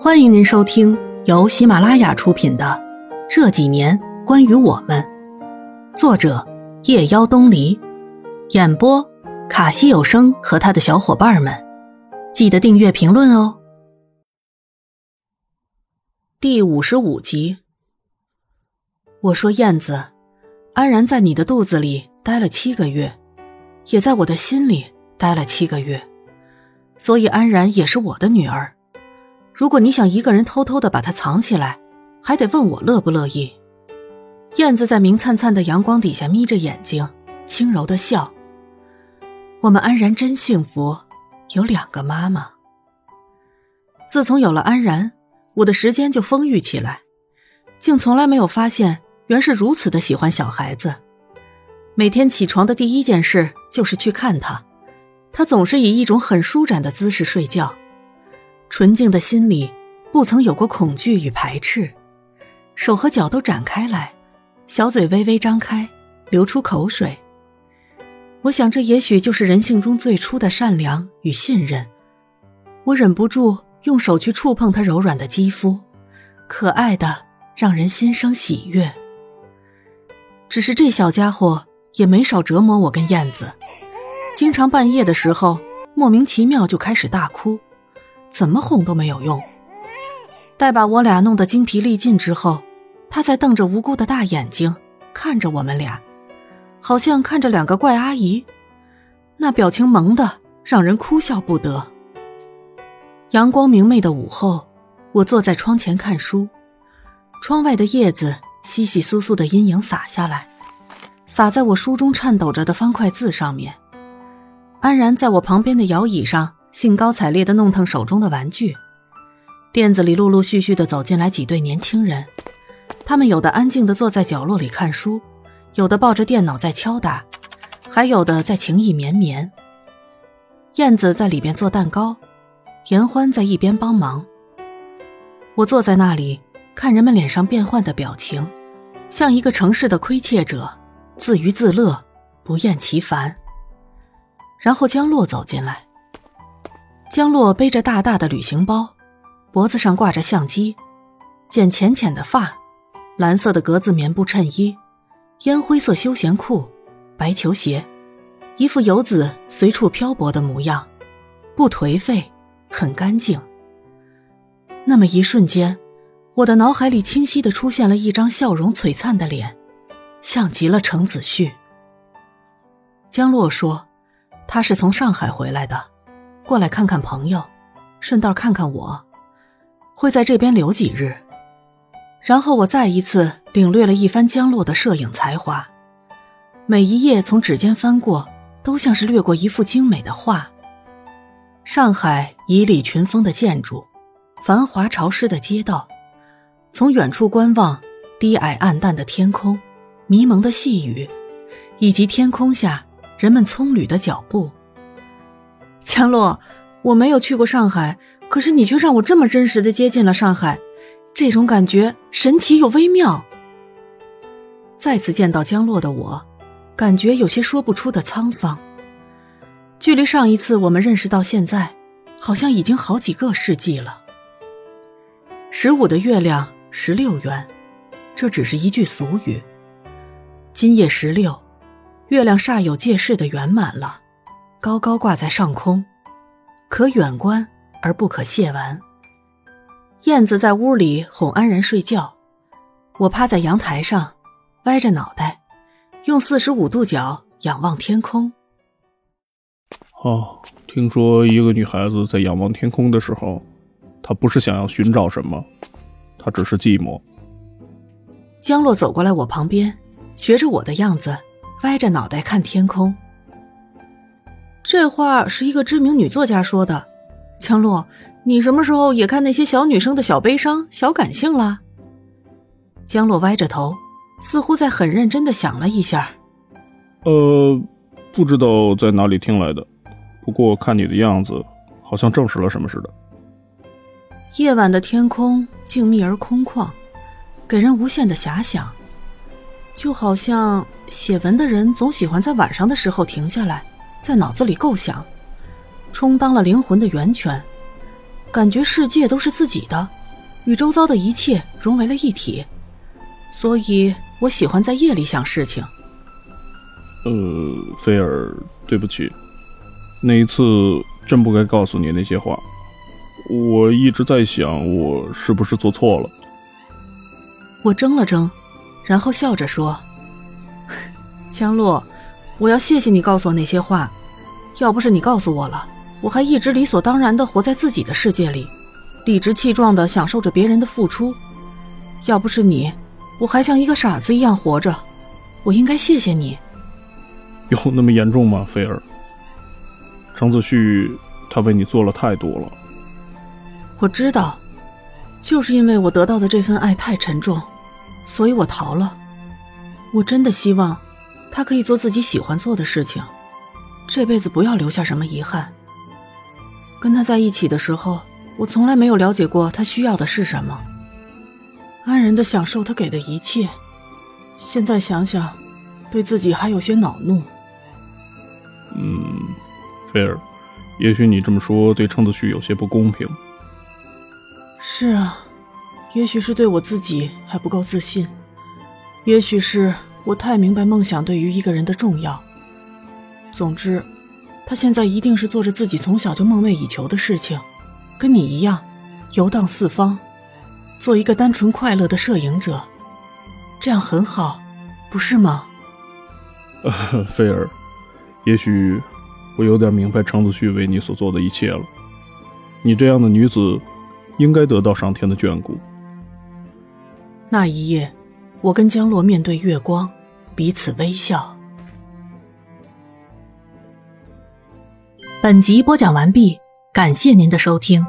欢迎您收听由喜马拉雅出品的《这几年关于我们》，作者夜妖东篱，演播卡西有声和他的小伙伴们。记得订阅、评论哦。第五十五集，我说燕子，安然在你的肚子里待了七个月，也在我的心里待了七个月，所以安然也是我的女儿。如果你想一个人偷偷的把它藏起来，还得问我乐不乐意。燕子在明灿灿的阳光底下眯着眼睛，轻柔的笑。我们安然真幸福，有两个妈妈。自从有了安然，我的时间就丰裕起来，竟从来没有发现原是如此的喜欢小孩子。每天起床的第一件事就是去看他，他总是以一种很舒展的姿势睡觉。纯净的心里，不曾有过恐惧与排斥，手和脚都展开来，小嘴微微张开，流出口水。我想，这也许就是人性中最初的善良与信任。我忍不住用手去触碰他柔软的肌肤，可爱的让人心生喜悦。只是这小家伙也没少折磨我跟燕子，经常半夜的时候莫名其妙就开始大哭。怎么哄都没有用。待把我俩弄得精疲力尽之后，他才瞪着无辜的大眼睛看着我们俩，好像看着两个怪阿姨，那表情萌的让人哭笑不得。阳光明媚的午后，我坐在窗前看书，窗外的叶子稀稀疏疏的阴影洒下来，洒在我书中颤抖着的方块字上面。安然在我旁边的摇椅上。兴高采烈的弄腾手中的玩具，店子里陆陆续续的走进来几对年轻人，他们有的安静的坐在角落里看书，有的抱着电脑在敲打，还有的在情意绵绵。燕子在里边做蛋糕，严欢在一边帮忙。我坐在那里看人们脸上变幻的表情，像一个城市的窥窃者，自娱自乐，不厌其烦。然后江洛走进来。江洛背着大大的旅行包，脖子上挂着相机，剪浅浅的发，蓝色的格子棉布衬衣，烟灰色休闲裤，白球鞋，一副游子随处漂泊的模样，不颓废，很干净。那么一瞬间，我的脑海里清晰的出现了一张笑容璀璨的脸，像极了程子旭。江洛说，他是从上海回来的。过来看看朋友，顺道看看我，会在这边留几日。然后我再一次领略了一番江洛的摄影才华，每一页从指尖翻过，都像是掠过一幅精美的画。上海迤逦群峰的建筑，繁华潮湿的街道，从远处观望，低矮暗淡的天空，迷蒙的细雨，以及天空下人们葱旅的脚步。江洛，我没有去过上海，可是你却让我这么真实的接近了上海，这种感觉神奇又微妙。再次见到江洛的我，感觉有些说不出的沧桑。距离上一次我们认识到现在，好像已经好几个世纪了。十五的月亮十六圆，这只是一句俗语。今夜十六，月亮煞有介事的圆满了。高高挂在上空，可远观而不可亵玩。燕子在屋里哄安然睡觉，我趴在阳台上，歪着脑袋，用四十五度角仰望天空。哦，听说一个女孩子在仰望天空的时候，她不是想要寻找什么，她只是寂寞。江洛走过来我旁边，学着我的样子，歪着脑袋看天空。这话是一个知名女作家说的，江洛，你什么时候也看那些小女生的小悲伤、小感性了？江洛歪着头，似乎在很认真的想了一下。呃，不知道在哪里听来的，不过看你的样子，好像证实了什么似的。夜晚的天空静谧而空旷，给人无限的遐想，就好像写文的人总喜欢在晚上的时候停下来。在脑子里构想，充当了灵魂的源泉，感觉世界都是自己的，与周遭的一切融为了一体，所以我喜欢在夜里想事情。呃，菲尔，对不起，那一次真不该告诉你那些话。我一直在想，我是不是做错了。我怔了怔，然后笑着说：“ 江洛，我要谢谢你告诉我那些话。要不是你告诉我了，我还一直理所当然的活在自己的世界里，理直气壮的享受着别人的付出。要不是你，我还像一个傻子一样活着。我应该谢谢你。有那么严重吗，菲儿？程子旭他为你做了太多了。我知道，就是因为我得到的这份爱太沉重。”所以我逃了。我真的希望他可以做自己喜欢做的事情，这辈子不要留下什么遗憾。跟他在一起的时候，我从来没有了解过他需要的是什么，安然的享受他给的一切。现在想想，对自己还有些恼怒。嗯，菲儿，也许你这么说对程子旭有些不公平。是啊。也许是对我自己还不够自信，也许是我太明白梦想对于一个人的重要。总之，他现在一定是做着自己从小就梦寐以求的事情，跟你一样，游荡四方，做一个单纯快乐的摄影者，这样很好，不是吗？菲儿，也许我有点明白程子旭为你所做的一切了。你这样的女子，应该得到上天的眷顾。那一夜，我跟江洛面对月光，彼此微笑。本集播讲完毕，感谢您的收听。